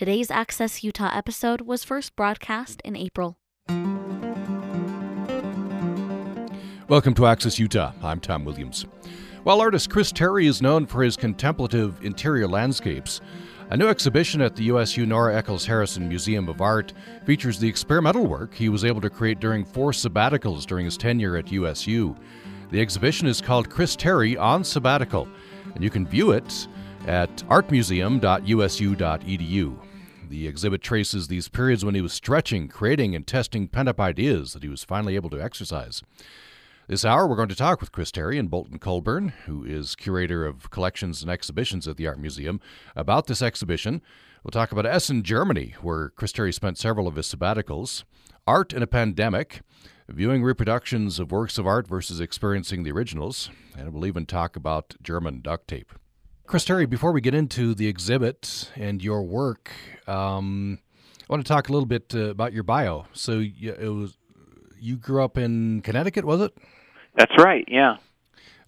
Today's Access Utah episode was first broadcast in April. Welcome to Access Utah. I'm Tom Williams. While artist Chris Terry is known for his contemplative interior landscapes, a new exhibition at the USU Nora Eccles Harrison Museum of Art features the experimental work he was able to create during four sabbaticals during his tenure at USU. The exhibition is called Chris Terry on Sabbatical, and you can view it at artmuseum.usu.edu. The exhibit traces these periods when he was stretching, creating, and testing pent up ideas that he was finally able to exercise. This hour, we're going to talk with Chris Terry and Bolton Colburn, who is curator of collections and exhibitions at the Art Museum, about this exhibition. We'll talk about Essen, Germany, where Chris Terry spent several of his sabbaticals, art in a pandemic, viewing reproductions of works of art versus experiencing the originals, and we'll even talk about German duct tape. Chris Terry, before we get into the exhibit and your work, um, I want to talk a little bit uh, about your bio. So you, it was you grew up in Connecticut, was it? That's right. Yeah.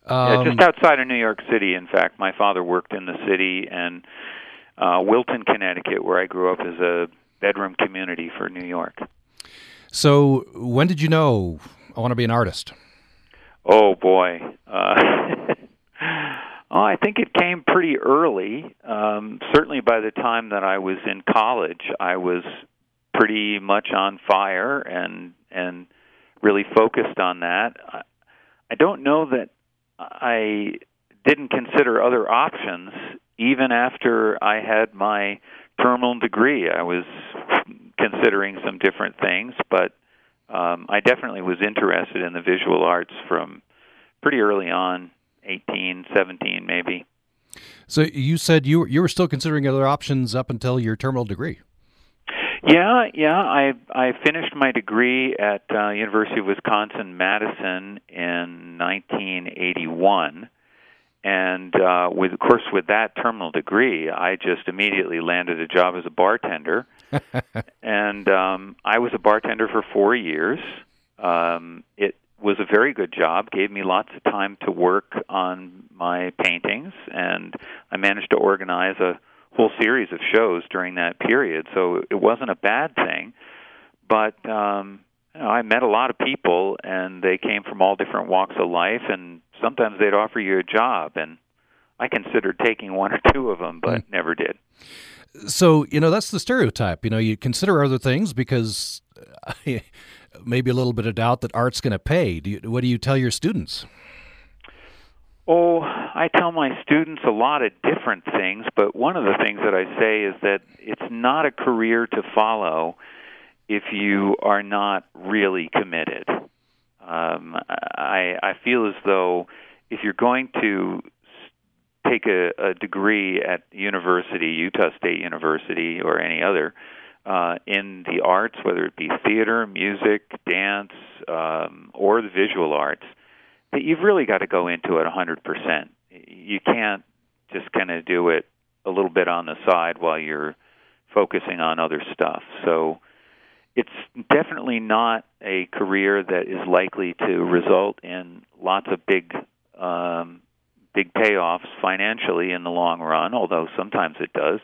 Um, yeah, just outside of New York City. In fact, my father worked in the city, and uh, Wilton, Connecticut, where I grew up, is a bedroom community for New York. So when did you know I want to be an artist? Oh boy. Uh, Oh, I think it came pretty early. Um, certainly by the time that I was in college, I was pretty much on fire and and really focused on that. I, I don't know that I didn't consider other options even after I had my terminal degree. I was considering some different things, but um, I definitely was interested in the visual arts from pretty early on 18, 17 maybe. So you said you you were still considering other options up until your terminal degree. Yeah, yeah. I I finished my degree at uh, University of Wisconsin Madison in 1981, and uh, with of course with that terminal degree, I just immediately landed a job as a bartender, and um, I was a bartender for four years. Um, it was a very good job, gave me lots of time to work on my paintings, and I managed to organize a whole series of shows during that period. So it wasn't a bad thing, but um, you know, I met a lot of people, and they came from all different walks of life, and sometimes they'd offer you a job, and I considered taking one or two of them, but mm. never did. So you know that's the stereotype. You know, you consider other things because maybe a little bit of doubt that art's going to pay. Do you, what do you tell your students? Oh, I tell my students a lot of different things, but one of the things that I say is that it's not a career to follow if you are not really committed. Um, I, I feel as though if you're going to take a, a degree at university, Utah State University, or any other, uh, in the arts, whether it be theater, music, dance, um, or the visual arts, that you've really got to go into it 100%. You can't just kind of do it a little bit on the side while you're focusing on other stuff. So it's definitely not a career that is likely to result in lots of big um, big payoffs financially in the long run, although sometimes it does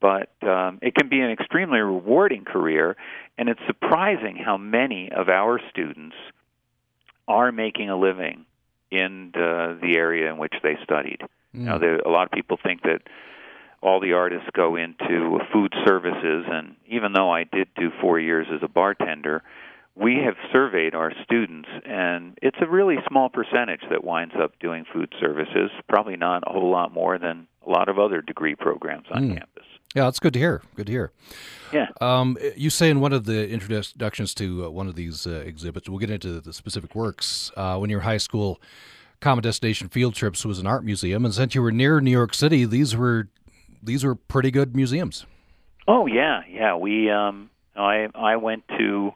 but um, it can be an extremely rewarding career, and it's surprising how many of our students are making a living in the, the area in which they studied. Mm. Now, there, a lot of people think that all the artists go into food services, and even though I did do four years as a bartender, we have surveyed our students, and it's a really small percentage that winds up doing food services. Probably not a whole lot more than a lot of other degree programs on mm. campus. Yeah, that's good to hear. Good to hear. Yeah. Um, you say in one of the introductions to uh, one of these uh, exhibits, we'll get into the specific works. Uh, when your high school common destination field trips was an art museum, and since you were near New York City, these were these were pretty good museums. Oh yeah, yeah. We um, I I went to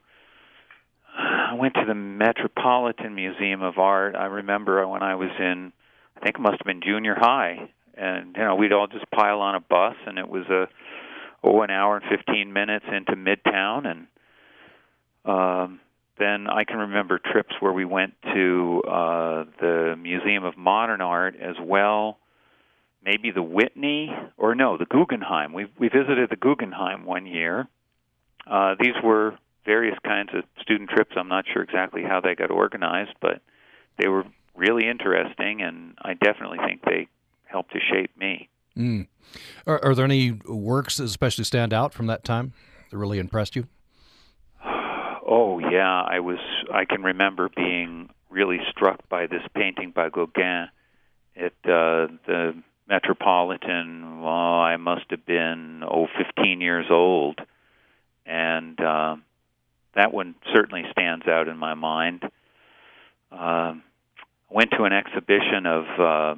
I went to the Metropolitan Museum of Art. I remember when I was in I think it must have been junior high and you know we'd all just pile on a bus, and it was a oh an hour and fifteen minutes into Midtown, and um, then I can remember trips where we went to uh, the Museum of Modern Art as well. maybe the Whitney, or no, the Guggenheim. We we visited the Guggenheim one year. Uh, these were various kinds of student trips. I'm not sure exactly how they got organized, but they were really interesting, and I definitely think they helped to shape me. Mm. Are, are, there any works that especially stand out from that time that really impressed you? Oh yeah, I was. I can remember being really struck by this painting by Gauguin at uh, the Metropolitan. Well, I must have been oh 15 years old, and uh, that one certainly stands out in my mind. Uh, went to an exhibition of uh,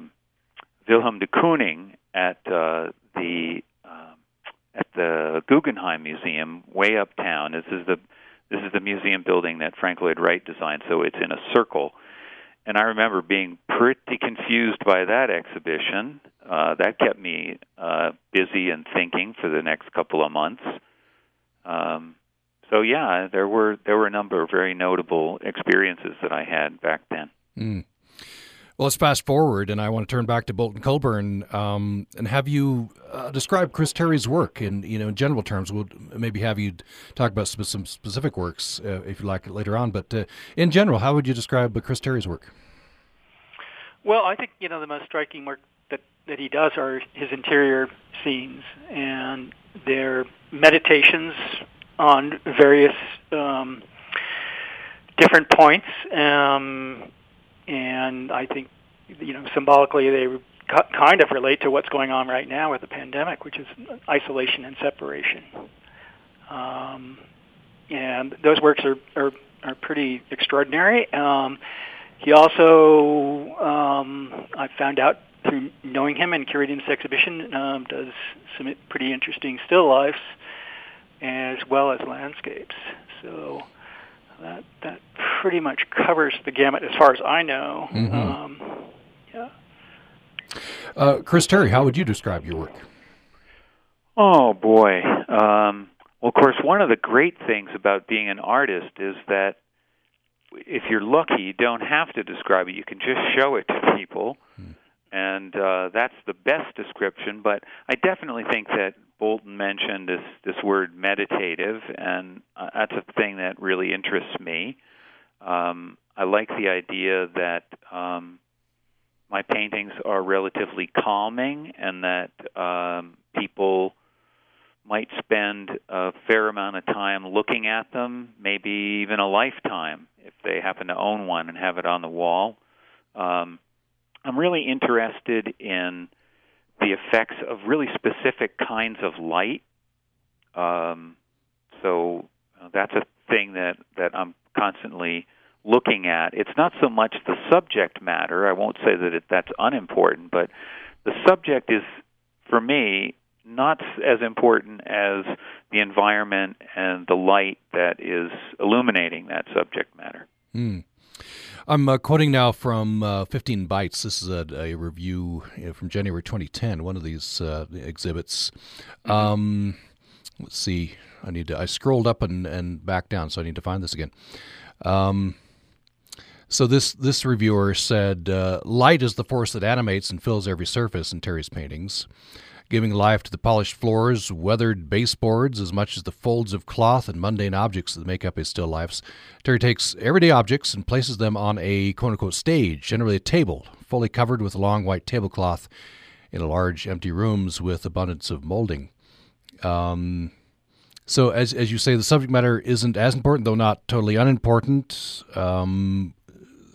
Willem de Kooning at uh, the uh, at the Guggenheim Museum way uptown. This is the this is the museum building that Frank Lloyd Wright designed, so it's in a circle. And I remember being pretty confused by that exhibition. Uh, that kept me uh, busy and thinking for the next couple of months. Um, so yeah, there were there were a number of very notable experiences that I had back then. Mm. Well, let's fast forward, and I want to turn back to Bolton Colburn um, and have you uh, describe Chris Terry's work in you know in general terms. We'll maybe have you talk about some, some specific works uh, if you like later on, but uh, in general, how would you describe Chris Terry's work? Well, I think you know the most striking work that that he does are his interior scenes, and their meditations on various um, different points. Um, and I think you know symbolically they kind of relate to what's going on right now with the pandemic, which is isolation and separation. Um, and those works are are, are pretty extraordinary. Um, he also, um, I found out through knowing him and curating this exhibition, um, does some pretty interesting still lifes as well as landscapes. So that that pretty much covers the gamut as far as I know. Mm-hmm. Um, yeah. Uh, Chris Terry, how would you describe your work? Oh boy. Um, well, of course, one of the great things about being an artist is that if you're lucky, you don't have to describe it. You can just show it to people, hmm. And uh, that's the best description. But I definitely think that Bolton mentioned this this word meditative, and uh, that's a thing that really interests me. Um, I like the idea that um, my paintings are relatively calming, and that um, people might spend a fair amount of time looking at them, maybe even a lifetime if they happen to own one and have it on the wall. Um, I'm really interested in the effects of really specific kinds of light. Um, so uh, that's a thing that that I'm constantly looking at. It's not so much the subject matter. I won't say that it, that's unimportant, but the subject is, for me, not as important as the environment and the light that is illuminating that subject matter. Mm. I'm uh, quoting now from uh, 15 Bytes. This is a, a review you know, from January 2010, one of these uh, exhibits. Mm-hmm. Um, let's see. I need to. I scrolled up and, and back down, so I need to find this again. Um, so this this reviewer said, uh, "Light is the force that animates and fills every surface in Terry's paintings." Giving life to the polished floors, weathered baseboards, as much as the folds of cloth and mundane objects that make up his still lifes. Terry takes everyday objects and places them on a quote unquote stage, generally a table, fully covered with long white tablecloth in large empty rooms with abundance of molding. Um, so, as, as you say, the subject matter isn't as important, though not totally unimportant. Um,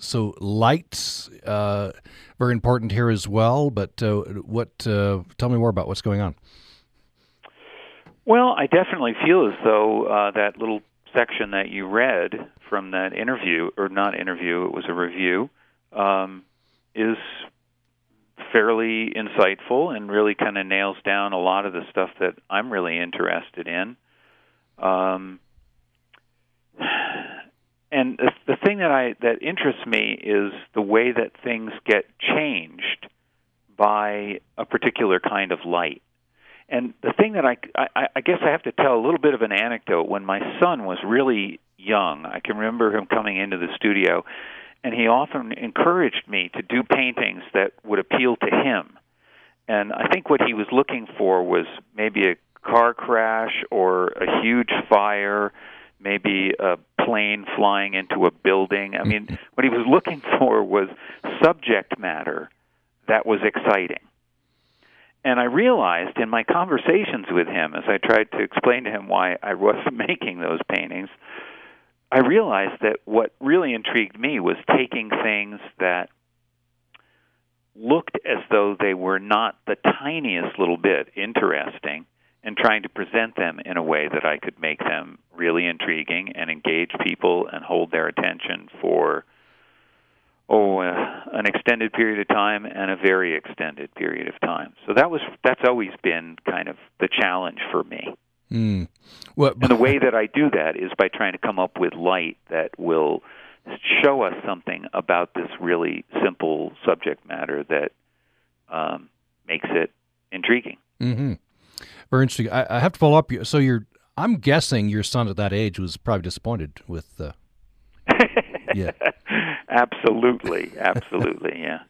so, lights Uh, very important here as well. But uh, what? Uh, tell me more about what's going on. Well, I definitely feel as though uh, that little section that you read from that interview, or not interview, it was a review, um, is fairly insightful and really kind of nails down a lot of the stuff that I'm really interested in. Um, and the, the thing that I that interests me is the way that things get changed by a particular kind of light. And the thing that I, I, I guess I have to tell a little bit of an anecdote. When my son was really young, I can remember him coming into the studio, and he often encouraged me to do paintings that would appeal to him. and I think what he was looking for was maybe a car crash or a huge fire, maybe a plane flying into a building. I mean, what he was looking for was subject matter that was exciting. And I realized in my conversations with him, as I tried to explain to him why I wasn't making those paintings, I realized that what really intrigued me was taking things that looked as though they were not the tiniest little bit interesting and trying to present them in a way that I could make them really intriguing and engage people and hold their attention for oh uh, an extended period of time and a very extended period of time. So that was that's always been kind of the challenge for me. Mm. Well, and the way that I do that is by trying to come up with light that will show us something about this really simple subject matter that um, makes it intriguing. Mm-hmm. Very interesting. I, I, have to follow up. So you're, I'm guessing your son at that age was probably disappointed with. Uh, yeah. absolutely, absolutely, yeah.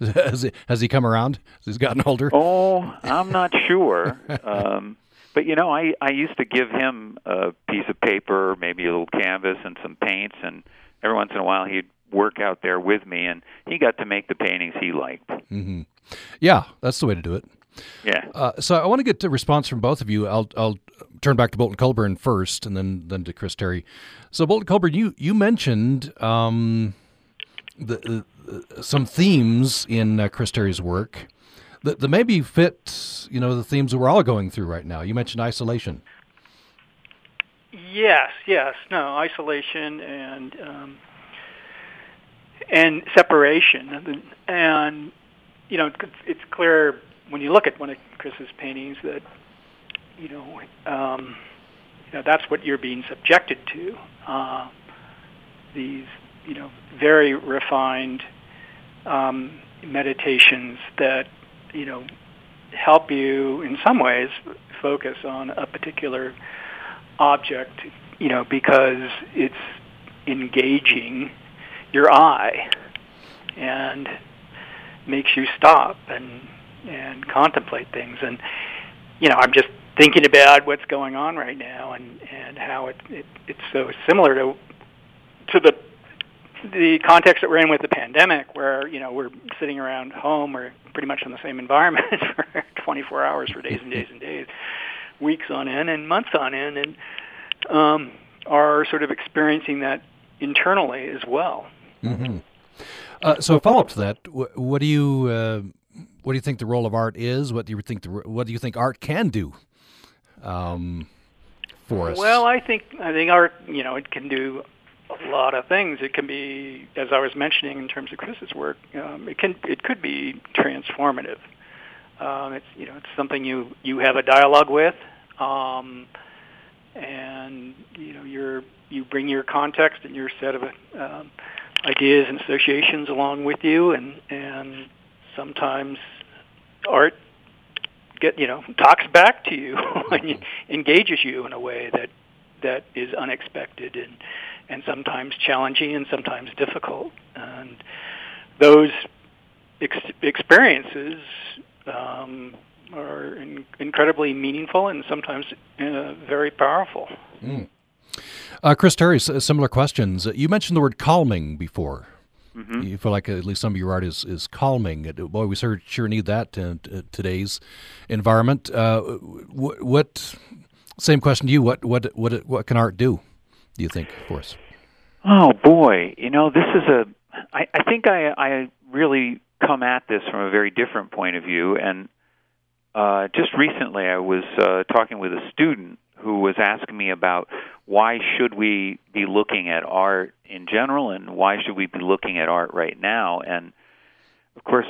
has he has he come around? He's gotten older. Oh, I'm not sure. Um, but you know, I I used to give him a piece of paper, maybe a little canvas, and some paints, and every once in a while he'd work out there with me, and he got to make the paintings he liked. Mm-hmm. Yeah, that's the way to do it. Yeah. Uh, so I want to get a response from both of you. I'll I'll turn back to Bolton Colburn first, and then then to Chris Terry. So Bolton Colburn, you you mentioned um, the, uh, some themes in uh, Chris Terry's work that, that maybe fit you know the themes that we're all going through right now. You mentioned isolation. Yes, yes, no isolation and um, and separation, and you know it's clear when you look at one of Chris's paintings that you know um, you know that's what you're being subjected to. Uh, these you know very refined um, meditations that you know help you in some ways focus on a particular object, you know, because it's engaging your eye and makes you stop and and contemplate things. And you know, I'm just thinking about what's going on right now and and how it, it it's so similar to to the the context that we're in with the pandemic, where you know we're sitting around home, we're pretty much in the same environment for 24 hours for days and days and days, weeks on end and months on end, and um, are sort of experiencing that internally as well. Mm-hmm. Uh, so, follow up to that, what, what do you uh, what do you think the role of art is? What do you think the, what do you think art can do um, for us? Well, I think I think art, you know, it can do a lot of things. It can be, as I was mentioning in terms of Chris's work, um, it can it could be transformative. Um, it's you know it's something you you have a dialogue with, um, and you know you're you bring your context and your set of um, ideas and associations along with you, and and sometimes art get you know talks back to you and engages you in a way that that is unexpected and and sometimes challenging and sometimes difficult and those ex- experiences um, are in- incredibly meaningful and sometimes uh, very powerful. Mm. Uh, Chris Terry, similar questions. You mentioned the word calming before. Mm-hmm. You feel like at least some of your art is, is calming. Boy, we sure, sure need that in today's environment. Uh, what, what, same question to you. What, what, what, what can art do, do you think, for us? Oh, boy. You know, this is a, I, I think I, I really come at this from a very different point of view. And uh, just recently I was uh, talking with a student who was asking me about why should we be looking at art in general and why should we be looking at art right now. And of course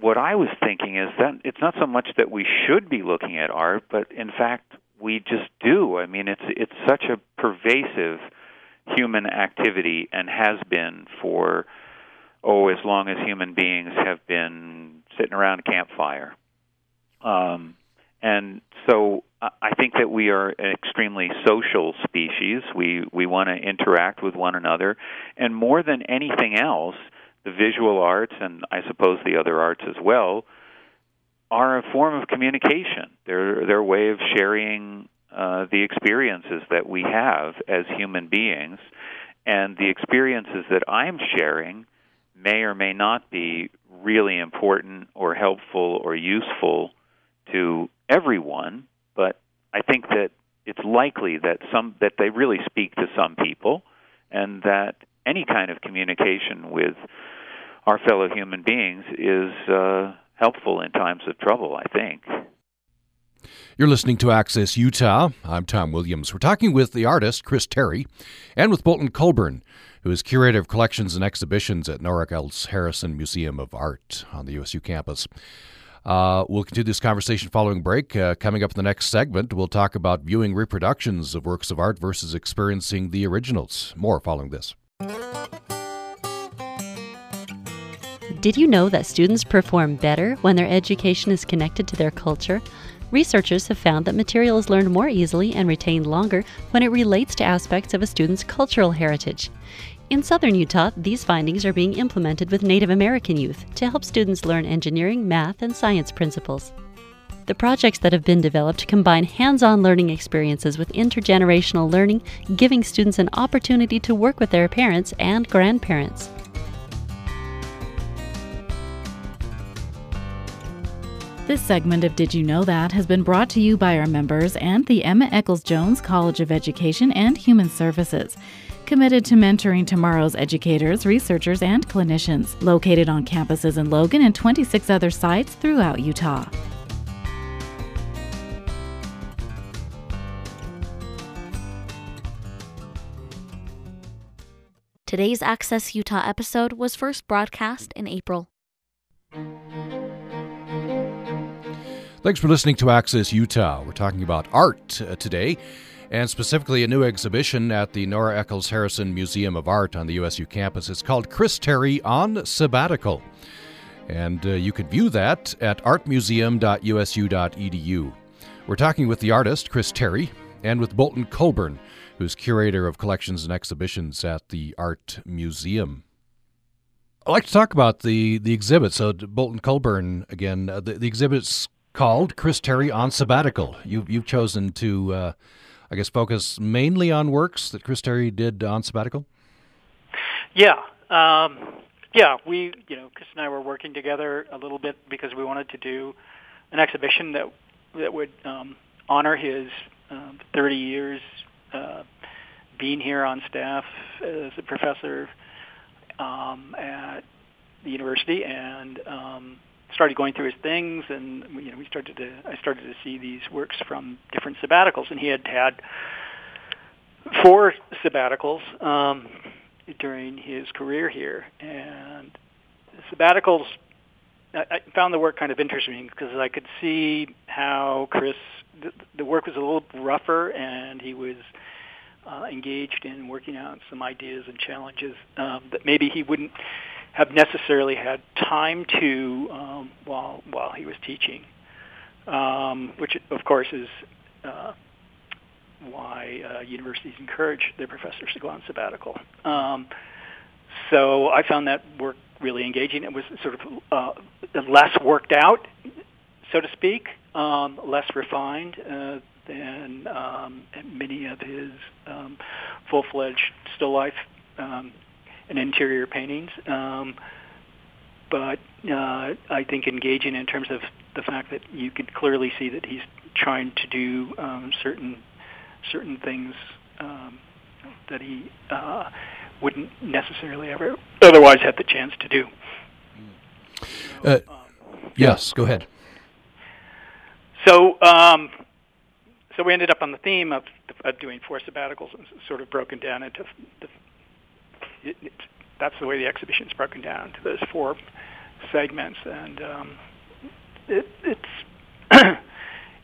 what i was thinking is that it's not so much that we should be looking at art but in fact we just do. I mean it's it's such a pervasive human activity and has been for oh as long as human beings have been sitting around a campfire. Um and so I think that we are an extremely social species. We we want to interact with one another, and more than anything else, the visual arts and I suppose the other arts as well are a form of communication. They're their way of sharing uh, the experiences that we have as human beings, and the experiences that I'm sharing may or may not be really important or helpful or useful to everyone, but I think that it's likely that some that they really speak to some people and that any kind of communication with our fellow human beings is uh, helpful in times of trouble, I think. You're listening to Access Utah. I'm Tom Williams. We're talking with the artist, Chris Terry, and with Bolton Colburn, who is curator of collections and exhibitions at Nora Eccles Harrison Museum of Art on the USU campus. Uh, we'll continue this conversation following break. Uh, coming up in the next segment, we'll talk about viewing reproductions of works of art versus experiencing the originals. More following this. Did you know that students perform better when their education is connected to their culture? Researchers have found that material is learned more easily and retained longer when it relates to aspects of a student's cultural heritage. In southern Utah, these findings are being implemented with Native American youth to help students learn engineering, math, and science principles. The projects that have been developed combine hands on learning experiences with intergenerational learning, giving students an opportunity to work with their parents and grandparents. This segment of Did You Know That has been brought to you by our members and the Emma Eccles Jones College of Education and Human Services. Committed to mentoring tomorrow's educators, researchers, and clinicians. Located on campuses in Logan and 26 other sites throughout Utah. Today's Access Utah episode was first broadcast in April. Thanks for listening to Access Utah. We're talking about art uh, today, and specifically a new exhibition at the Nora Eccles Harrison Museum of Art on the USU campus. It's called Chris Terry on Sabbatical. And uh, you can view that at artmuseum.usu.edu. We're talking with the artist, Chris Terry, and with Bolton Colburn, who's curator of collections and exhibitions at the Art Museum. I'd like to talk about the, the exhibit. So, Bolton Colburn, again, uh, the, the exhibit's called Chris Terry on Sabbatical. You, you've chosen to, uh, I guess, focus mainly on works that Chris Terry did on sabbatical. Yeah, um, yeah. We, you know, Chris and I were working together a little bit because we wanted to do an exhibition that that would um, honor his uh, 30 years uh, being here on staff as a professor um, at the university and um, started going through his things, and you know, we started to I started to see these works from different sabbaticals, and he had had four sabbaticals um, during his career here, and sabbaticals. I, I found the work kind of interesting because I could see how Chris the, the work was a little rougher, and he was uh, engaged in working out some ideas and challenges um, that maybe he wouldn't have necessarily had time to um, while while he was teaching, um, which of course is uh, why uh, universities encourage their professors to go on sabbatical. Um, so I found that work really engaging. It was sort of uh, less worked out, so to speak, um, less refined uh, than um, many of his um, full-fledged still life um, and interior paintings. Um, but uh, I think engaging in terms of the fact that you could clearly see that he's trying to do um, certain certain things um, that he uh, wouldn't necessarily ever otherwise have the chance to do. Uh, yes, go ahead. So, um, so we ended up on the theme of, of doing four sabbaticals, and sort of broken down into the it, it, that's the way the exhibition is broken down to those four segments, and um, it, it's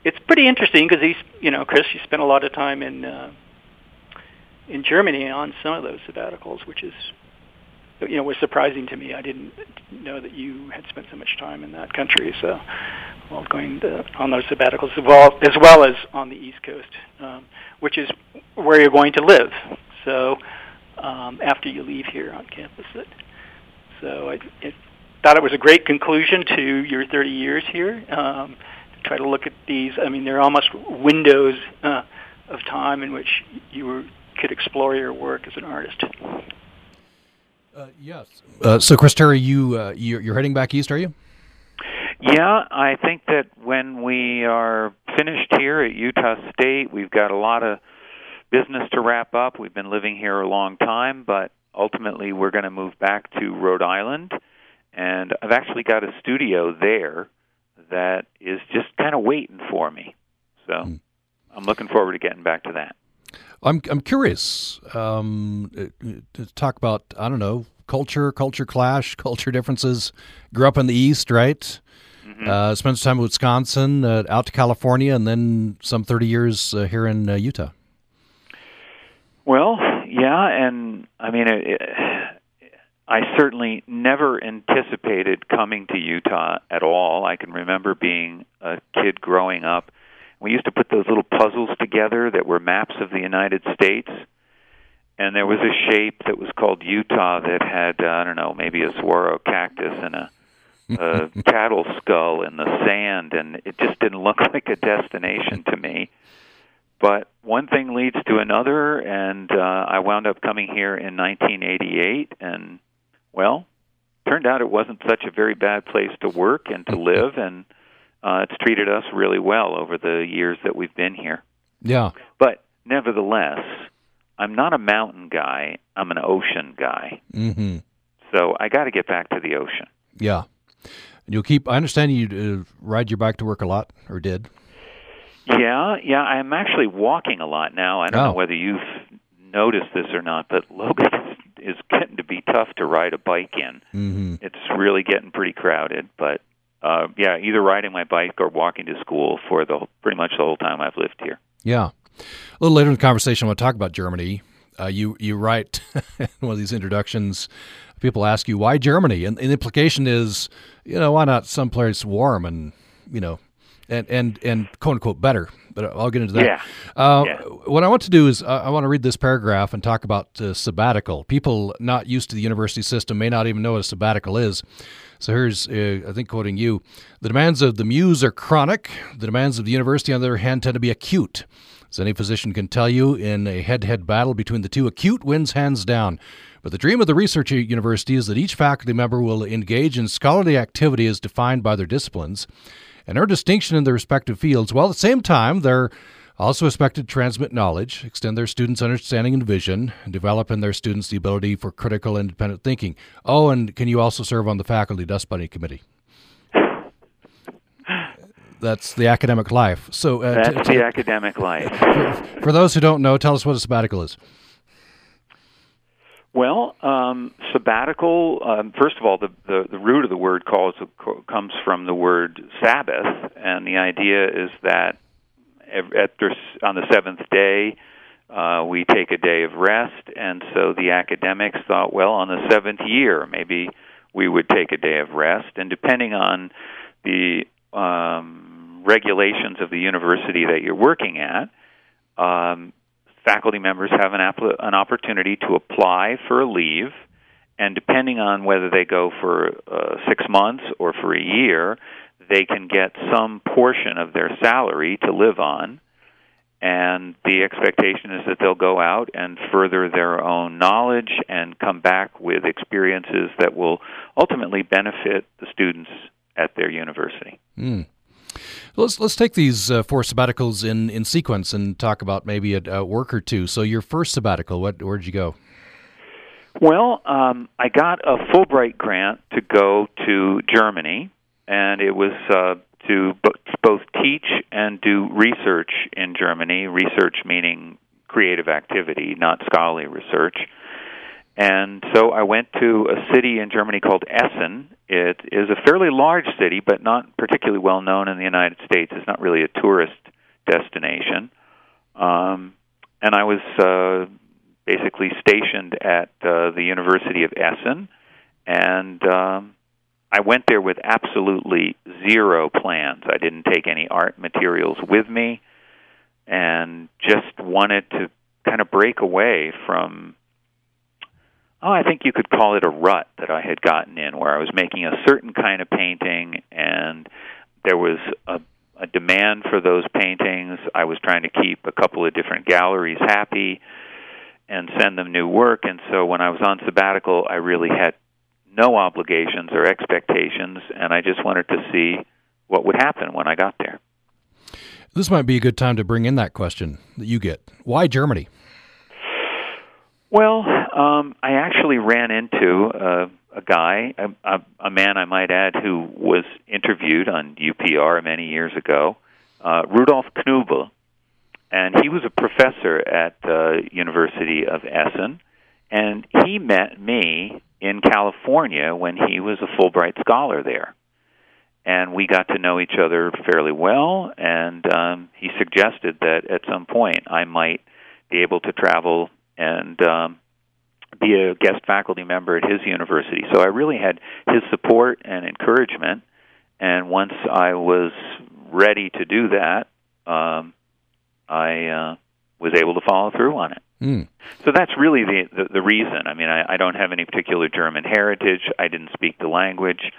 it's pretty interesting because he's you know Chris, you spent a lot of time in uh, in Germany on some of those sabbaticals, which is you know was surprising to me. I didn't know that you had spent so much time in that country. So, while going to, on those sabbaticals as well, as well as on the East Coast, um, which is where you're going to live. So um, after you leave here on campus. It, so I, it, thought it was a great conclusion to your 30 years here. Um, try to look at these. I mean, they're almost windows uh, of time in which you were, could explore your work as an artist. Uh, yes. Uh, so, Chris Terry, you uh, you're, you're heading back east, are you? Yeah, I think that when we are finished here at Utah State, we've got a lot of business to wrap up. We've been living here a long time, but ultimately we're going to move back to Rhode Island. And I've actually got a studio there that is just kind of waiting for me. So mm. I'm looking forward to getting back to that. I'm I'm curious um, to talk about I don't know culture, culture clash, culture differences. Grew up in the East, right? Mm-hmm. Uh, spent some time in Wisconsin, uh, out to California, and then some 30 years uh, here in uh, Utah. Well, yeah, and I mean, it, I certainly never anticipated coming to Utah at all. I can remember being a kid growing up. We used to put those little puzzles together that were maps of the United States. And there was a shape that was called Utah that had, uh, I don't know, maybe a saguaro cactus and a, a cattle skull in the sand. And it just didn't look like a destination to me. But one thing leads to another, and uh, I wound up coming here in 1988, and well, turned out it wasn't such a very bad place to work and to live, and uh, it's treated us really well over the years that we've been here. Yeah. But nevertheless, I'm not a mountain guy. I'm an ocean guy. Mm-hmm. So I got to get back to the ocean. Yeah. You'll keep. I understand you uh, ride your bike to work a lot, or did. Yeah, yeah. I'm actually walking a lot now. I don't oh. know whether you've noticed this or not, but Logan is getting to be tough to ride a bike in. Mm-hmm. It's really getting pretty crowded, but uh, yeah, either riding my bike or walking to school for the pretty much the whole time I've lived here. Yeah. A little later in the conversation, to talk about Germany. Uh, you you write one of these introductions. People ask you why Germany, and, and the implication is, you know, why not someplace warm and you know and and and quote unquote better. But I'll get into that. Yeah. Uh, yeah. What I want to do is uh, I want to read this paragraph and talk about uh, sabbatical. People not used to the university system may not even know what a sabbatical is. So here's, uh, I think, quoting you: "The demands of the muse are chronic. The demands of the university, on the other hand, tend to be acute." As any physician can tell you, in a head-to-head battle between the two, acute wins hands down. But the dream of the research university is that each faculty member will engage in scholarly activity as defined by their disciplines and earn distinction in their respective fields, while at the same time they're also expected to transmit knowledge, extend their students' understanding and vision, and develop in their students the ability for critical, independent thinking. Oh, and can you also serve on the faculty dust bunny committee? That's the academic life. So uh, that's t- t- the academic life. For, for those who don't know, tell us what a sabbatical is. Well, um, sabbatical. Um, first of all, the, the the root of the word calls comes from the word Sabbath, and the idea is that at on the seventh day uh, we take a day of rest, and so the academics thought, well, on the seventh year maybe we would take a day of rest, and depending on the um, regulations of the university that you're working at. Um, faculty members have an, app- an opportunity to apply for a leave, and depending on whether they go for uh, six months or for a year, they can get some portion of their salary to live on. And the expectation is that they'll go out and further their own knowledge and come back with experiences that will ultimately benefit the students at their university. Mm. Let's let's take these uh, four sabbaticals in, in sequence and talk about maybe a, a work or two. So your first sabbatical, what where'd you go? Well, um, I got a Fulbright grant to go to Germany, and it was uh, to both teach and do research in Germany. Research meaning creative activity, not scholarly research. And so I went to a city in Germany called Essen. It is a fairly large city, but not particularly well known in the United States. It's not really a tourist destination. Um, and I was uh, basically stationed at uh, the University of Essen, and um, I went there with absolutely zero plans. I didn't take any art materials with me, and just wanted to kind of break away from oh, I think you could call it a rut that I had gotten in, where I was making a certain kind of painting, and there was a, a demand for those paintings. I was trying to keep a couple of different galleries happy and send them new work, and so when I was on sabbatical, I really had no obligations or expectations, and I just wanted to see what would happen when I got there. This might be a good time to bring in that question that you get. Why Germany? Well, um, I actually ran into a, a guy, a, a, a man I might add, who was interviewed on UPR many years ago, uh, Rudolf Knubel, and he was a professor at the University of Essen, and he met me in California when he was a Fulbright scholar there. And we got to know each other fairly well, and um, he suggested that at some point I might be able to travel and um, be a guest faculty member at his university. So I really had his support and encouragement. And once I was ready to do that, um, I uh, was able to follow through on it. Mm. So that's really the, the the reason. I mean, I, I don't have any particular German heritage. I didn't speak the language,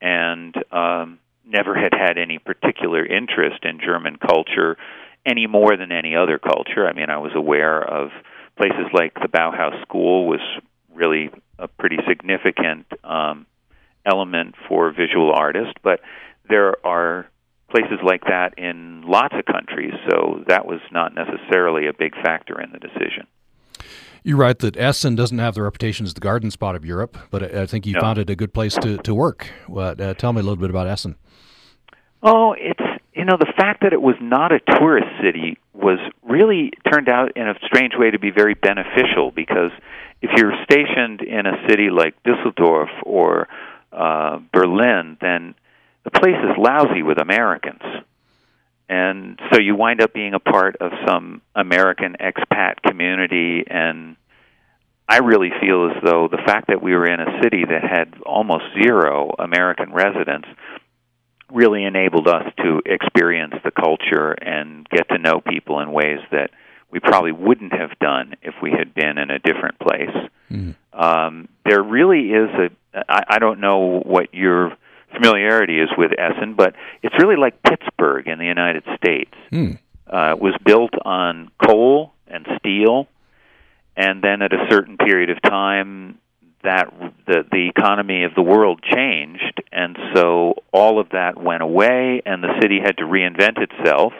and um, never had had any particular interest in German culture any more than any other culture. I mean, I was aware of places like the Bauhaus School was really a pretty significant um, element for visual artists, but there are places like that in lots of countries, so that was not necessarily a big factor in the decision. You write that Essen doesn't have the reputation as the garden spot of Europe, but I think you No. found it a good place to, to work. Uh, tell me a little bit about Essen. Oh, it's you know the fact that it was not a tourist city was really turned out in a strange way to be very beneficial because if you're stationed in a city like Dusseldorf or uh, Berlin, then the place is lousy with Americans. And so you wind up being a part of some American expat community and I really feel as though the fact that we were in a city that had almost zero American residents really enabled us to experience the culture and get to know people in ways that we probably wouldn't have done if we had been in a different place. Mm. Um, there really is a I, I don't know what your familiarity is with Essen, but it's really like Pittsburgh in the United States. Mm. Uh, it was built on coal and steel, and then at a certain period of time, that the the economy of the world changed, and so all of that went away, and the city had to reinvent itself.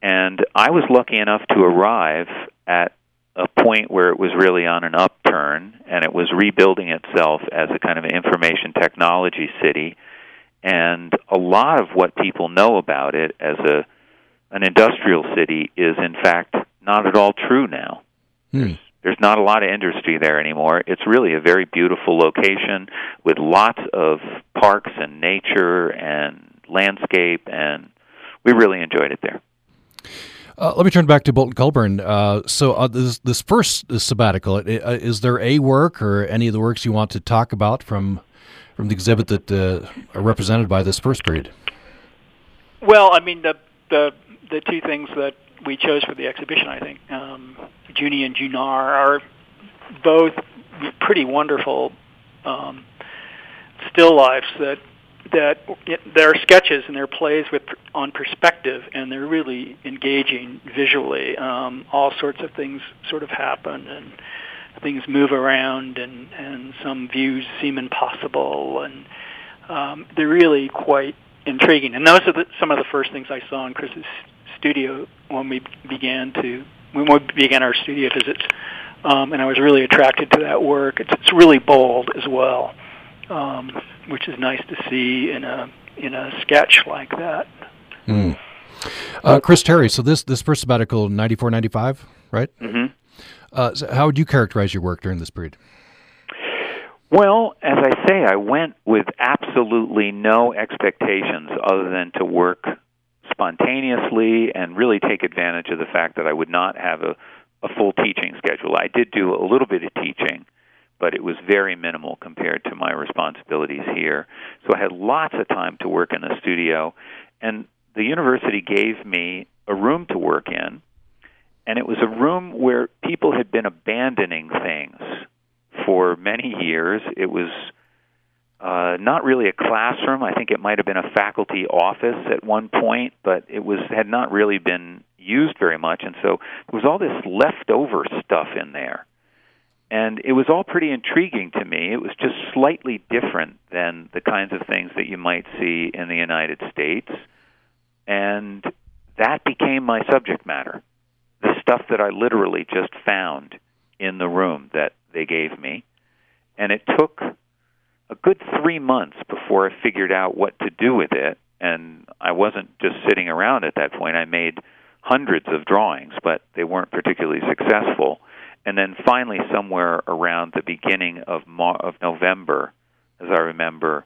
And I was lucky enough to arrive at a point where it was really on an upturn, and it was rebuilding itself as a kind of information technology city. And a lot of what people know about it as a an industrial city is in fact not at all true now. Mm. There's not a lot of industry there anymore. It's really a very beautiful location with lots of parks and nature and landscape, and we really enjoyed it there. Uh, let me turn back to Bolton Colburn. Uh, so, uh, this this first sabbatical, uh, is there a work or any of the works you want to talk about from from the exhibit that uh, are represented by this first period? Well, I mean the the the two things that we chose for the exhibition, I think, um, Junie and Junar are both pretty wonderful um, still lifes that that they're sketches and they're plays with on perspective and they're really engaging visually. Um, all sorts of things sort of happen and things move around and and some views seem impossible and um, they're really quite intriguing. And those are the, some of the first things I saw in Chris's studio when we began to when we began our studio visits. Um, and I was really attracted to that work. It's, it's really bold as well, um, which is nice to see in a in a sketch like that. Mm. Uh, Chris Terry, so this this first sabbatical, ninety four, ninety five, right? Mm-hmm. Uh, so how would you characterize your work during this period? Well, as I say, I went with absolutely no expectations other than to work spontaneously and really take advantage of the fact that I would not have a, a full teaching schedule. I did do a little bit of teaching, but it was very minimal compared to my responsibilities here. So I had lots of time to work in the studio, and the university gave me a room to work in, and it was a room where people had been abandoning things for many years. It was uh, not really a classroom. I think it might have been a faculty office at one point, but it was had not really been used very much, and so there was all this leftover stuff in there. And it was all pretty intriguing to me. It was just slightly different than the kinds of things that you might see in the United States. And that became my subject matter. The stuff that I literally just found in the room that they gave me. And it took a good three months before I figured out what to do with it. And I wasn't just sitting around at that point. I made hundreds of drawings, but they weren't particularly successful. And then finally, somewhere around the beginning of Mar- of November, as I remember,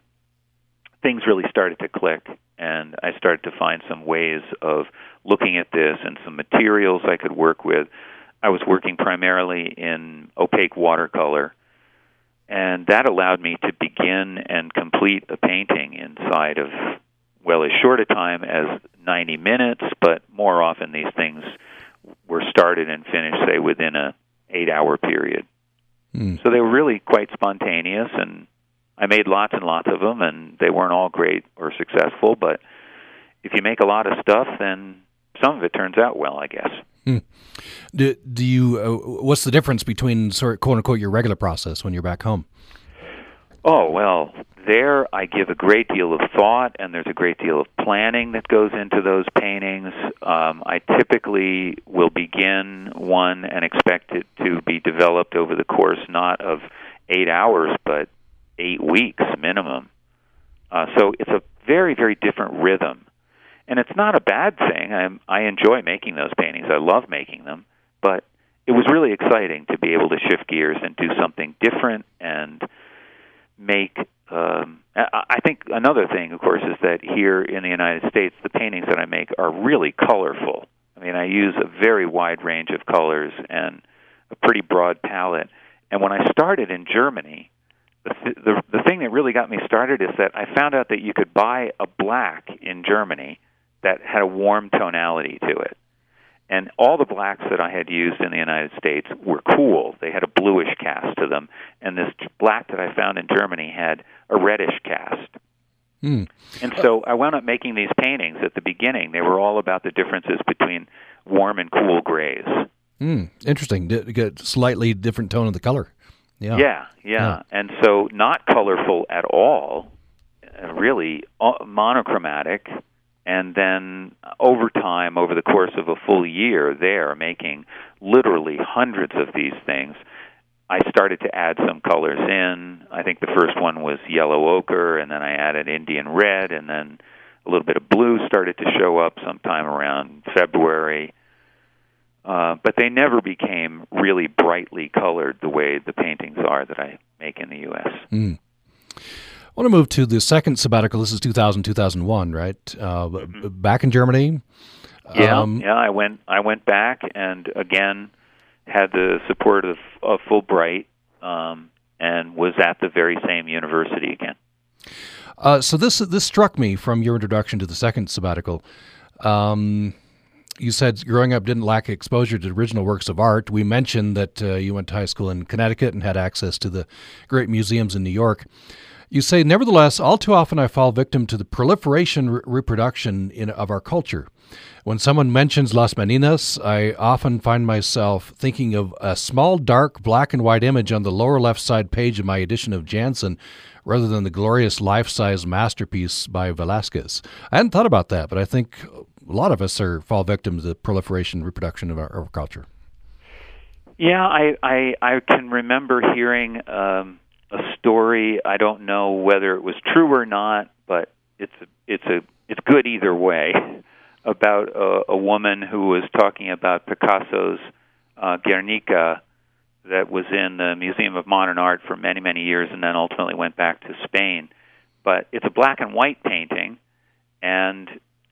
things really started to click, and I started to find some ways of looking at this and some materials I could work with. I was working primarily in opaque watercolor, and that allowed me to begin and complete a painting inside of well as short a time as 90 minutes, but more often these things were started and finished say within a 8-hour period. Mm. So they were really quite spontaneous and I made lots and lots of them and they weren't all great or successful, but if you make a lot of stuff then some of it turns out well, I guess. Hmm. Do, do you? Uh, what's the difference between sort of quote unquote your regular process when you're back home? Oh well, there I give a great deal of thought, and there's a great deal of planning that goes into those paintings. Um, I typically will begin one and expect it to be developed over the course not of eight hours, but eight weeks minimum. Uh, so it's a very, very different rhythm, and it's not a bad thing. I, I enjoy making those paintings. I love making them, but it was really exciting to be able to shift gears and do something different and make um, I think another thing, of course, is that here in the United States, the paintings that I make are really colorful. I mean, I use a very wide range of colors and a pretty broad palette. And when I started in Germany, the, th- the the thing that really got me started is that I found out that you could buy a black in Germany that had a warm tonality to it and all the blacks that I had used in the United States were cool. They had a bluish cast to them, and this black that I found in Germany had a reddish cast. Mm. And so I wound up making these paintings at the beginning. They were all about the differences between warm and cool grays. Mm. Interesting. D- get slightly different tone of the color. Yeah. Yeah, yeah. Yeah. And so not colorful at all, uh, really uh, monochromatic and then over time, over the course of a full year, there making literally hundreds of these things, I started to add some colors in. I think the first one was yellow ochre, and then I added Indian red, and then a little bit of blue started to show up sometime around February. Uh, but they never became really brightly colored the way the paintings are that I make in the U.S. Mm. I want to move to the second sabbatical. This is 2000, 2001, right? Uh, Mm-hmm. Back in Germany. Yeah, Um, yeah. I went. I went back and again had the support of, of Fulbright, um, and was at the very same university again. Uh, so this this struck me from your introduction to the second sabbatical. Um, you said growing up didn't lack exposure to original works of art. We mentioned that uh, you went to high school in Connecticut and had access to the great museums in New York. You say, nevertheless, all too often I fall victim to the proliferation re- reproduction in, of our culture. When someone mentions Las Meninas, I often find myself thinking of a small, dark, black and white image on the lower left side page of my edition of Janson, rather than the glorious life size masterpiece by Velasquez. I hadn't thought about that, but I think a lot of us are fall victim to the proliferation reproduction of our, our culture. Yeah, I I, I can remember hearing um, a story. I don't know whether it was true or not, but it's a, it's a it's good either way. About a, a woman who was talking about Picasso's uh, Guernica that was in the Museum of Modern Art for many many years, and then ultimately went back to Spain. But it's a black and white painting, and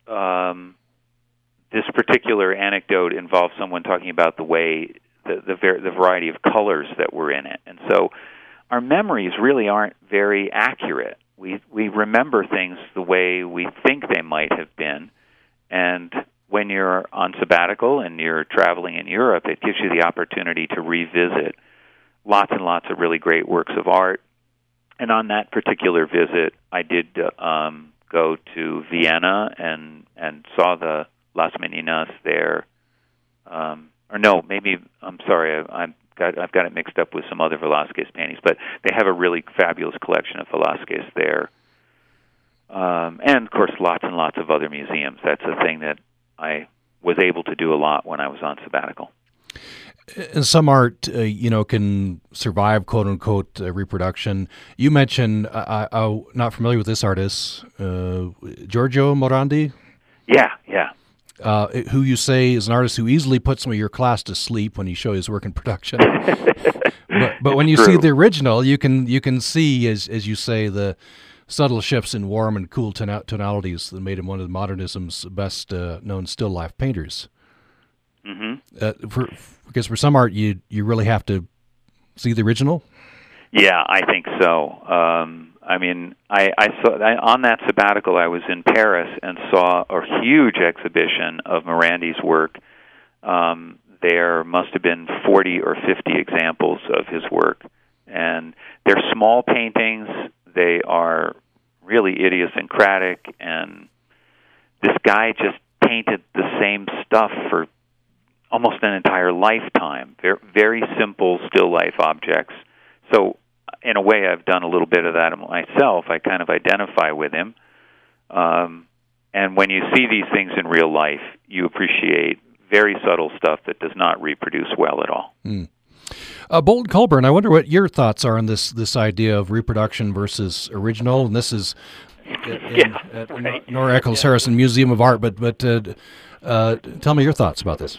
um, this particular anecdote involves someone talking about the way the the, ver- the variety of colors that were in it, and so our memories really aren't very accurate. We we remember things the way we think they might have been, and when you're on sabbatical and you're traveling in Europe, it gives you the opportunity to revisit lots and lots of really great works of art. And on that particular visit, I did um, go to Vienna and and saw the Las Meninas there. Um, or no, maybe I'm sorry, I, I've got I've got it mixed up with some other Velasquez paintings, but they have a really fabulous collection of Velasquez there. Um, and of course, lots and lots of other museums. That's a thing that I was able to do a lot when I was on sabbatical. And some art, uh, you know, can survive "quote unquote" uh, reproduction. You mentioned, uh, I, am not familiar with this artist, uh, Giorgio Morandi. Yeah, yeah. Uh, who you say is an artist who easily puts some of your class to sleep when you show his work in production. but, but when you true. see the original, you can you can see, as as you say, the subtle shifts in warm and cool tonalities that made him one of modernism's best uh, known still life painters. Mm-hmm. Uh, for, because for some art, you you really have to see the original. Yeah, I think so. Um, I mean, I, I saw I, on that sabbatical. I was in Paris and saw a huge exhibition of Morandi's work. Um, there must have been forty or fifty examples of his work, and they're small paintings. They are really idiosyncratic, and this guy just painted the same stuff for almost an entire lifetime. Very, very simple still life objects. So, in a way, I've done a little bit of that myself. I kind of identify with him. Um, and when you see these things in real life, you appreciate very subtle stuff that does not reproduce well at all. Mm. Uh, Bolton Colburn, I wonder what your thoughts are on this this idea of reproduction versus original. And this is in, yeah, at right. Nora Eccles Harrison Museum of Art. But but uh, uh, tell me your thoughts about this.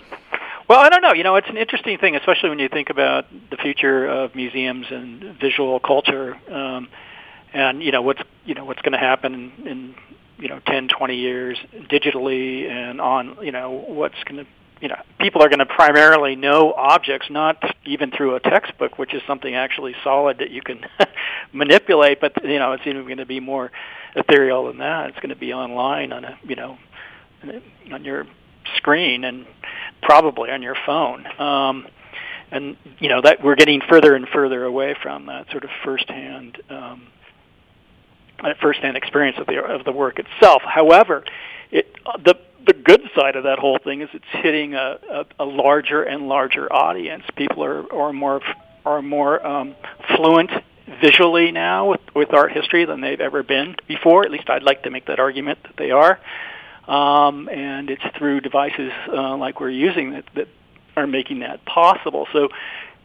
Well, I don't know. You know, it's an interesting thing, especially when you think about the future of museums and visual culture, um, and you know what's you know what's going to happen in, you know 10, 20 years digitally and on. You know what's going to you know people are going to primarily know objects, not even through a textbook, which is something actually solid that you can manipulate. But you know, it's even going to be more ethereal than that. It's going to be online on a you know on your screen and probably on your phone. Um, and you know that we're getting further and further away from that sort of firsthand um, firsthand experience of the of the work itself. However, it the the good side of that whole thing is it's hitting a, a, a larger and larger audience. People are are more are more um, fluent visually now with, with art history than they've ever been before. At least I'd like to make that argument that they are um, and it's through devices uh, like we're using that, that are making that possible. So,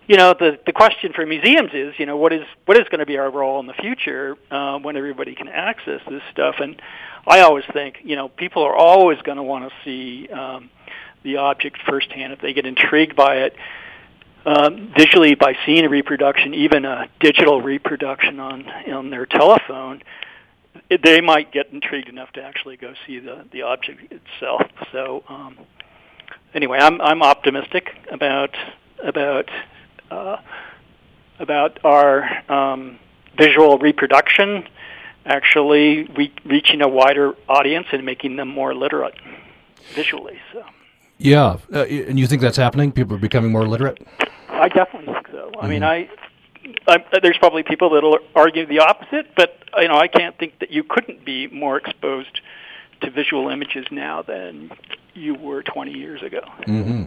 you know, the the question for museums is, you know, what is what is going to be our role in the future uh, when everybody can access this stuff? And I always think, you know, people are always going to want to see um, the object firsthand if they get intrigued by it. Um, visually by seeing a reproduction, even a digital reproduction on on their telephone, they might get intrigued enough to actually go see the the object itself. So um, anyway, I'm I'm optimistic about about uh, about our um, visual reproduction actually re- reaching a wider audience and making them more literate visually. So. Yeah, uh, and you think that's happening? People are becoming more literate. I definitely think so. I Mm-hmm. mean, I I, there's probably people that'll argue the opposite, but you know I can't think that you couldn't be more exposed to visual images now than you were 20 years ago. Mm-hmm.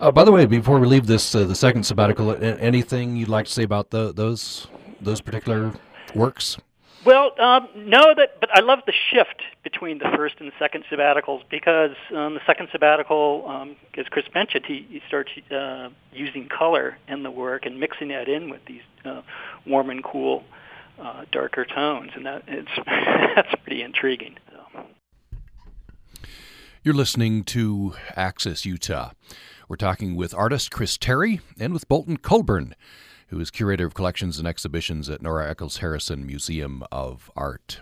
Uh, by the way, before we leave this, uh, the second sabbatical, anything you'd like to say about the, those those particular works? Well, um, no, that but I love the shift between the first and second sabbaticals because um, the second sabbatical, um, as Chris mentioned, he, he starts uh, using color in the work and mixing that in with these uh, warm and cool, uh, darker tones, and that it's that's pretty intriguing. So. You're listening to Access Utah. We're talking with artist Chris Terry and with Bolton Colburn who is curator of collections and exhibitions at Nora Eccles Harrison Museum of Art.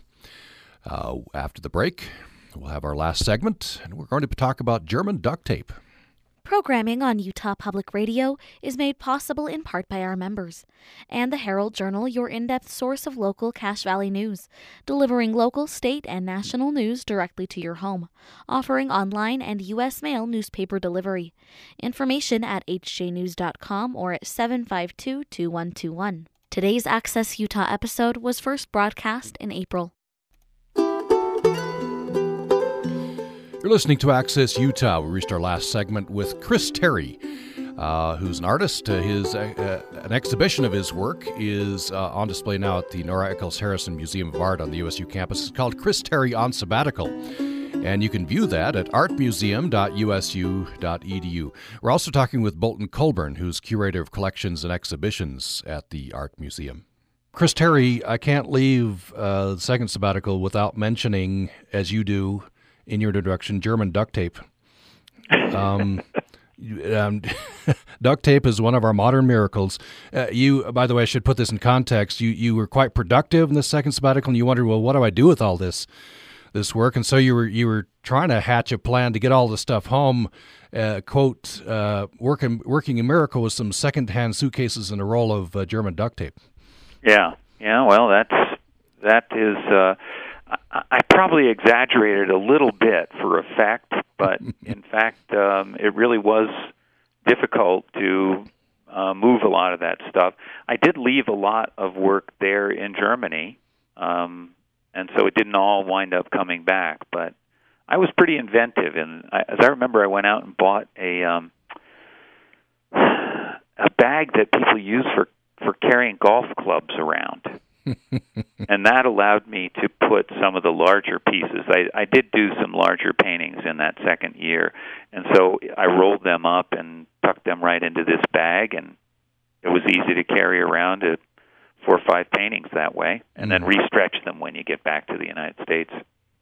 Uh, after the break, we'll have our last segment, and we're going to talk about German duct tape. Programming on Utah Public Radio is made possible in part by our members. And the Herald Journal, your in depth source of local Cache Valley news, delivering local, state, and national news directly to your home, offering online and U.S. mail newspaper delivery. Information at hjnews.com or at 752 2121. Today's Access Utah episode was first broadcast in April. You're listening to Access Utah. We reached our last segment with Chris Terry, uh, who's an artist. Uh, his uh, uh an exhibition of his work is uh, on display now at the Nora Eccles Harrison Museum of Art on the USU campus. It's called Chris Terry on Sabbatical. And you can view that at artmuseum.usu.edu. We're also talking with Bolton Colburn, who's curator of collections and exhibitions at the Art Museum. Chris Terry, I can't leave uh, the second sabbatical without mentioning, as you do, in your introduction German duct tape. Um, um, duct tape is one of our modern miracles. Uh, you, by the way, I should put this in context. You you were quite productive in the second sabbatical, and you wondered, well, what do I do with all this this work? And so you were you were trying to hatch a plan to get all the stuff home. Uh, quote, uh, working working a miracle with some secondhand suitcases and a roll of uh, German duct tape. Yeah, yeah. Well, that's that is I probably exaggerated a little bit for effect, but in fact, um, it really was difficult to uh, move a lot of that stuff. I did leave a lot of work there in Germany, um, and so it didn't all wind up coming back. But I was pretty inventive, and I, as I remember, I went out and bought a um, a bag that people use for for carrying golf clubs around and that allowed me to put some of the larger pieces. I, I did do some larger paintings in that second year, and so I rolled them up and tucked them right into this bag, and it was easy to carry around to four or five paintings that way, and then mm-hmm. restretch them when you get back to the United States.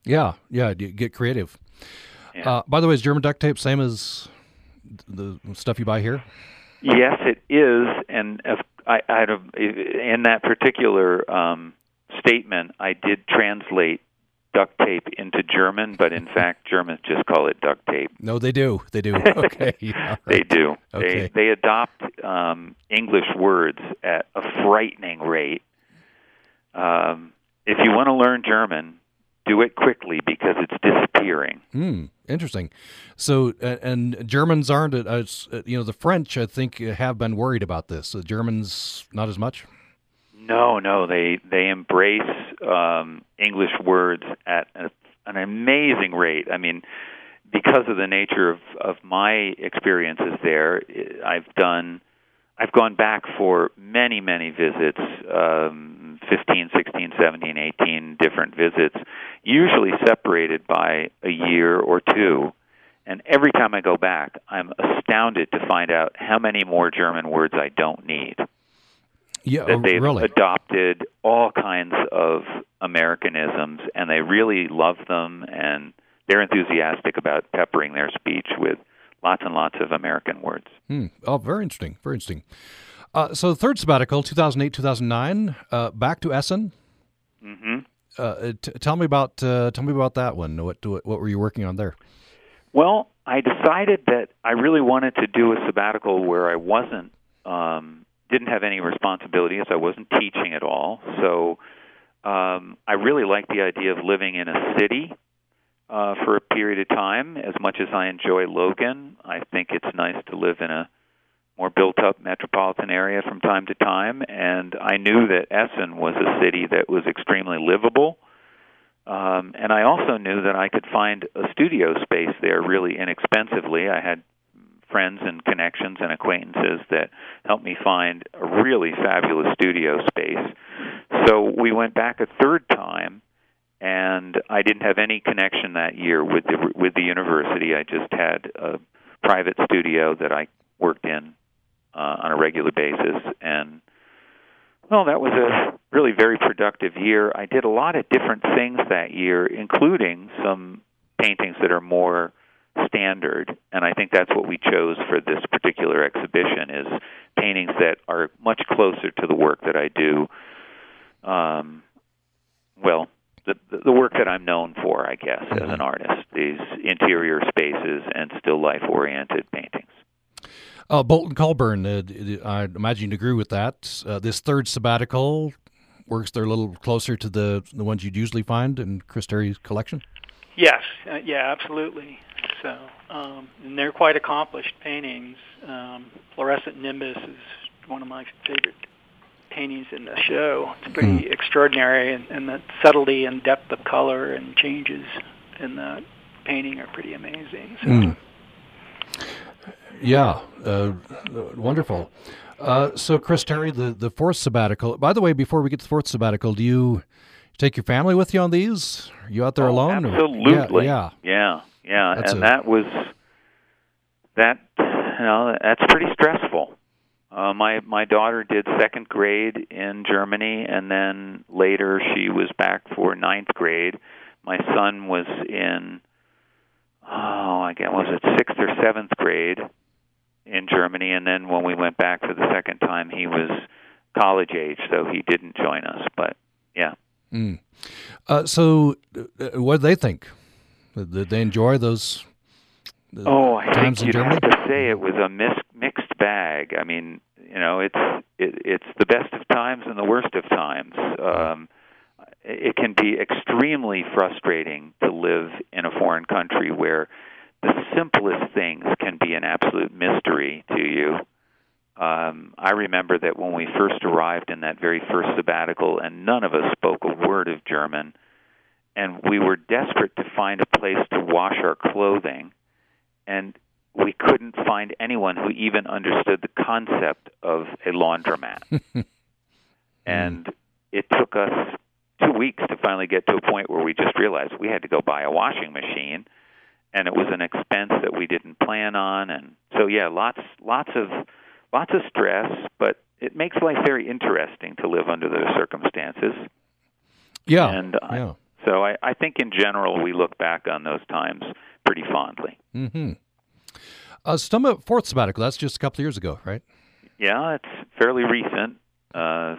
Yeah, yeah, get creative. Yeah. Uh, by the way, is German duct tape same as the stuff you buy here? Yes, it is, and of I, I in that particular um, statement, I did translate duct tape into German, but in fact, Germans just call it duct tape. No, they do. They do. Okay, yeah, right. they do. Okay. They they adopt um, English words at a frightening rate. Um, if you want to learn German, do it quickly because it's disappearing. Hmm. Interesting. So, and Germans aren't, you know, the French, I think, have been worried about this. The Germans, not as much. No, no, they they embrace um, English words at a, an amazing rate. I mean, because of the nature of of my experiences there, I've done, I've gone back for many many visits. Um, 15, 16, 17, 18 different visits, usually separated by a year or two. And every time I go back, I'm astounded to find out how many more German words I don't need. Yeah, that they've really? adopted all kinds of Americanisms, and they really love them, and they're enthusiastic about peppering their speech with lots and lots of American words. Hmm. Oh, very interesting. Very interesting. Uh, so, the third sabbatical, 2008 2009, uh, back to Essen. Mm-hmm. Uh, t- tell me about uh, tell me about that one. What what were you working on there? Well, I decided that I really wanted to do a sabbatical where I wasn't um, didn't have any responsibilities. I wasn't teaching at all, so um, I really liked the idea of living in a city uh, for a period of time. As much as I enjoy Logan, I think it's nice to live in a more built up metropolitan area from time to time, and I knew that Essen was a city that was extremely livable. Um, and I also knew that I could find a studio space there really inexpensively. I had friends and connections and acquaintances that helped me find a really fabulous studio space. So we went back a third time, and I didn't have any connection that year with the with the university. I just had a private studio that I worked in uh, on a regular basis. And well, that was a really very productive year. I did a lot of different things that year, including some paintings that are more standard and i think that's what we chose for this particular exhibition is paintings that are much closer to the work that i do um, well the the work that i'm known for i guess as an artist these interior spaces and still life oriented paintings Uh, Bolton Colburn, uh, I imagine you agree with that. Uh, this third sabbatical works they're a little closer to the the ones you'd usually find in Chris Terry's collection. Yes, uh, yeah, absolutely. So, um, and they're quite accomplished paintings. Um, Fluorescent Nimbus is one of my favorite paintings in the show. It's pretty mm. extraordinary, and, and the subtlety and depth of color and changes in the painting are pretty amazing. So. Mm. Yeah, uh, wonderful. Uh, so, Chris Terry, the, the fourth sabbatical. By the way, before we get to the fourth sabbatical, do you take your family with you on these? Are you out there oh, alone? Absolutely. Or? Yeah, yeah, yeah. yeah. and a, that was that. You know, that's pretty stressful. Uh, my my daughter did second grade in Germany, and then later she was back for ninth grade. My son was in oh, I guess was it sixth or seventh grade in Germany, and then when we went back for the second time, he was college age, so he didn't join us. But yeah. Mm. Uh, so, uh, what do they think? Did they enjoy those? oh, I think you'd have to say it was a mis- mixed bag. I mean, you know, it's it, it's the best of times and the worst of times. Um, it can be extremely frustrating to live in a foreign country where the simplest things can be an absolute mystery to you. Um, I remember that when we first arrived in that very first sabbatical, and none of us spoke a word of German, and we were desperate to find a place to wash our clothing, and we couldn't find anyone who even understood the concept of a laundromat. and it took us two weeks to finally get to a point where we just realized we had to go buy a washing machine and it was an expense that we didn't plan on and so yeah lots lots of lots of stress but it makes life very interesting to live under those circumstances yeah and yeah. I, so I, I think in general we look back on those times pretty fondly mm-hmm uh, Stumma fourth sabbatical. That's just a couple of years ago right? Yeah it's fairly recent. Uh,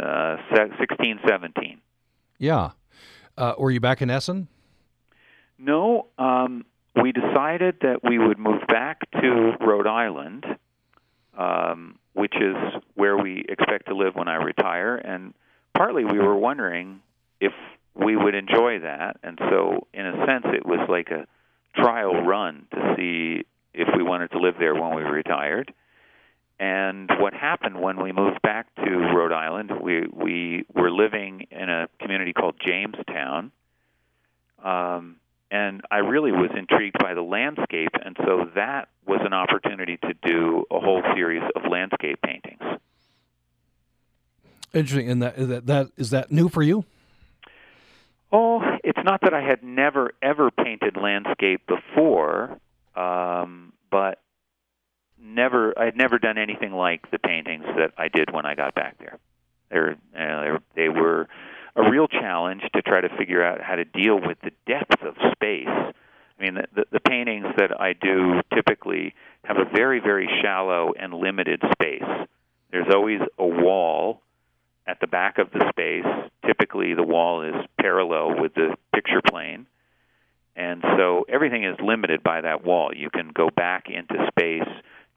uh, 16 17 yeah. Uh, were you back in essen? No, um, we decided that we would move back to Rhode Island, um, which is where we expect to live when I retire. And partly we were wondering if we would enjoy that. And so, in a sense, it was like a trial run to see if we wanted to live there when we retired. And what happened when we moved back to Rhode Island, we we were living in a community called Jamestown. Um, and I really was intrigued by the landscape, and so that was an opportunity to do a whole series of landscape paintings. Interesting. And that that, that is that new for you? Oh, it's not that I had never ever painted landscape before, um, but never I had never done anything like the paintings that I did when I got back there. They're, uh, they were a real challenge to try to figure out how to deal with the depth of space. I mean, the, the, the paintings that I do typically have a very, very shallow and limited space. There's always a wall at the back of the space. Typically, the wall is parallel with the picture plane. And so everything is limited by that wall. You can go back into space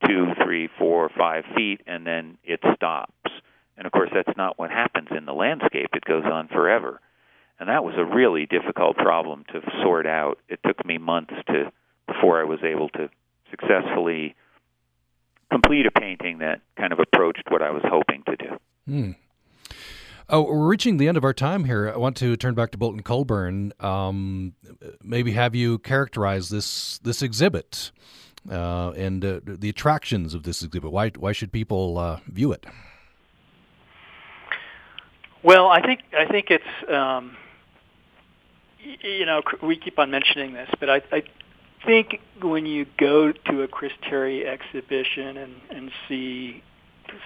two, three, four, five feet, and then it stops. And of course, that's not what happens in the landscape. It goes on forever. And that was a really difficult problem to sort out. It took me months to before I was able to successfully complete a painting that kind of approached what I was hoping to do. Hmm. Oh, we're reaching the end of our time here. I want to turn back to Bolton Colburn. Um, maybe have you characterize this this exhibit uh, and uh, the attractions of this exhibit. Why why should people uh, view it? Well, I think I think it's um, you know we keep on mentioning this, but I, I think when you go to a Chris Terry exhibition and, and see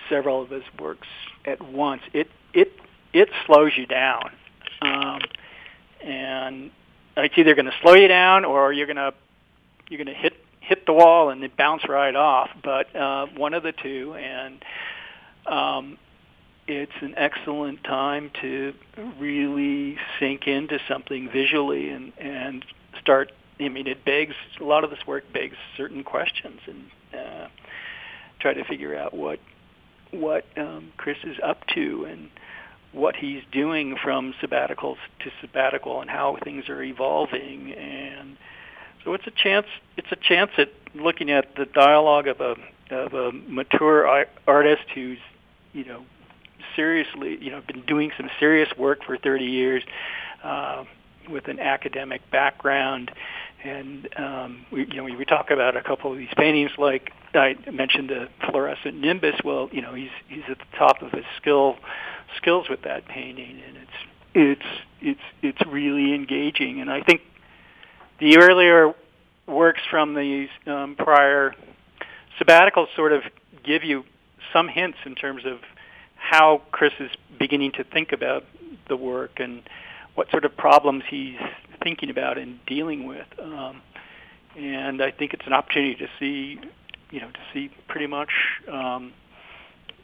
several of his works at once, it it it slows you down, um, and it's either going to slow you down or you're going to you're going to hit hit the wall and it bounce right off. But uh, one of the two, and um, it's an excellent time to really sink into something visually and and start. I mean, it begs a lot of this work begs certain questions, and uh, try to figure out what what um, Chris is up to and what he's doing from sabbaticals to sabbatical and how things are evolving and so it's a chance it's a chance at looking at the dialogue of a of a mature artist who's you know seriously you know been doing some serious work for 30 years uh, with an academic background and um, we, you know, we talk about a couple of these paintings, like I mentioned the fluorescent nimbus. Well, you know, he's he's at the top of his skill skills with that painting, and it's it's it's it's really engaging. And I think the earlier works from these um, prior sabbaticals sort of give you some hints in terms of how Chris is beginning to think about the work and what sort of problems he's thinking about and dealing with. Um, and I think it's an opportunity to see, you know, to see pretty much um,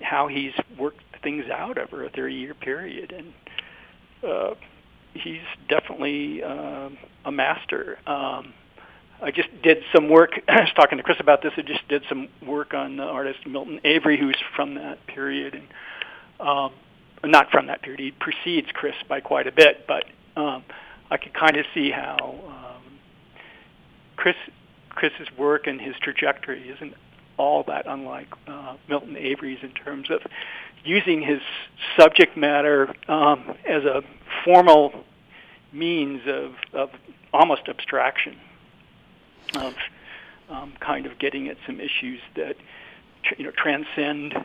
how he's worked things out over a 30-year period, and uh, he's definitely uh, a master. Um, I just did some work. I was talking to Chris about this. I just did some work on the artist Milton Avery, who's from that period, and um, not from that period. He precedes Chris by quite a bit, but um, I could kind of see how um, Chris Chris's work and his trajectory isn't all that unlike uh, Milton Avery's in terms of using his subject matter um, as a formal means of, of almost abstraction of um, kind of getting at some issues that you know transcend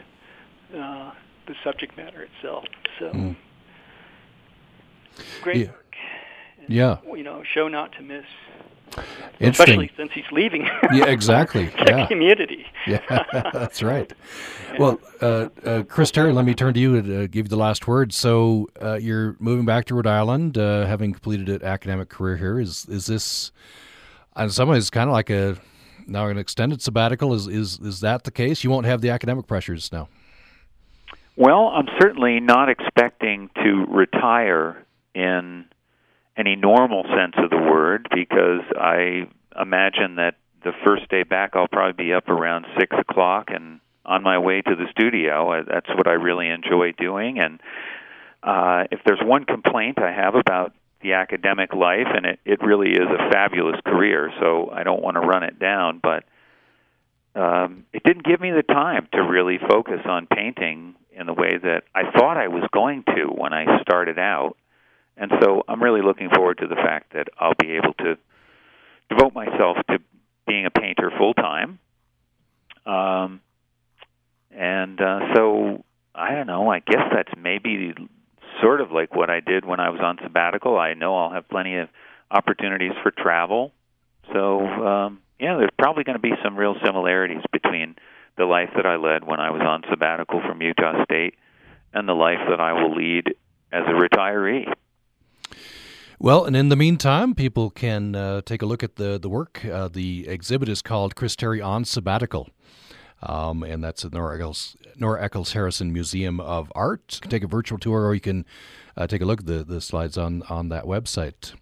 uh, the subject matter itself. So mm. great yeah. Yeah. You know, show not to miss. Especially since he's leaving. yeah, exactly. the yeah. community. yeah, that's right. Yeah. Well, uh, uh, Chris Terry, let me turn to you to uh, give you the last word. So uh, you're moving back to Rhode Island, uh, having completed an academic career here. Is is this, in some ways, kind of like a now an extended sabbatical? Is is is that the case? You won't have the academic pressures now. Well, I'm certainly not expecting to retire in any normal sense of the word because I imagine that the first day back I'll probably be up around six o'clock and on my way to the studio. That's what I really enjoy doing. And uh, if there's one complaint I have about the academic life, and it, it really is a fabulous career, so I don't want to run it down, but um, it didn't give me the time to really focus on painting in the way that I thought I was going to when I started out. And so I'm really looking forward to the fact that I'll be able to devote myself to being a painter full time. Um, and uh, so I don't know. I guess that's maybe sort of like what I did when I was on sabbatical. I know I'll have plenty of opportunities for travel. So um, yeah, there's probably going to be some real similarities between the life that I led when I was on sabbatical from Utah State and the life that I will lead as a retiree. Well, and in the meantime, people can uh, take a look at the the work. Uh, the exhibit is called Chris Terry on Sabbatical. Um, and that's at Nora Eccles, Nora Eccles Harrison Museum of Art. You can take a virtual tour, or you can uh, take a look at the, the slides on, on that website.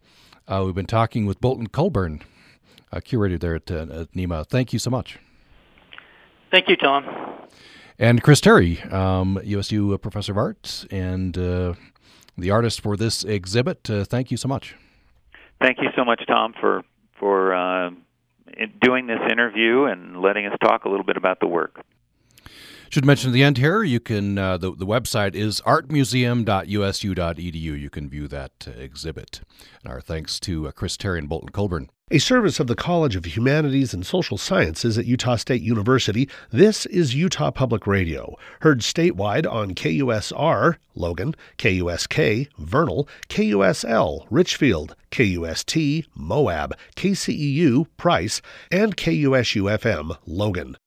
Uh, we've been talking with Bolton Colburn, curator there at, uh, at NEHMA. Thank you so much. Thank you, Tom. And Chris Terry, um, USU professor of art and uh, the artist for this exhibit. Uh, thank you so much. Thank you so much, Tom, for for uh, doing this interview and letting us talk a little bit about the work. Should mention at the end here, you can uh, the the website is artmuseum.usu.edu. You can view that uh, exhibit. And our thanks to uh, Chris Terry and Bolton Colburn. A service of the College of Humanities and Social Sciences at Utah State University, this is Utah Public Radio, heard statewide on KUSR, Logan, KUSK, Vernal, KUSL, Richfield, KUST, Moab, KCEU, Price, and KUSU FM, Logan.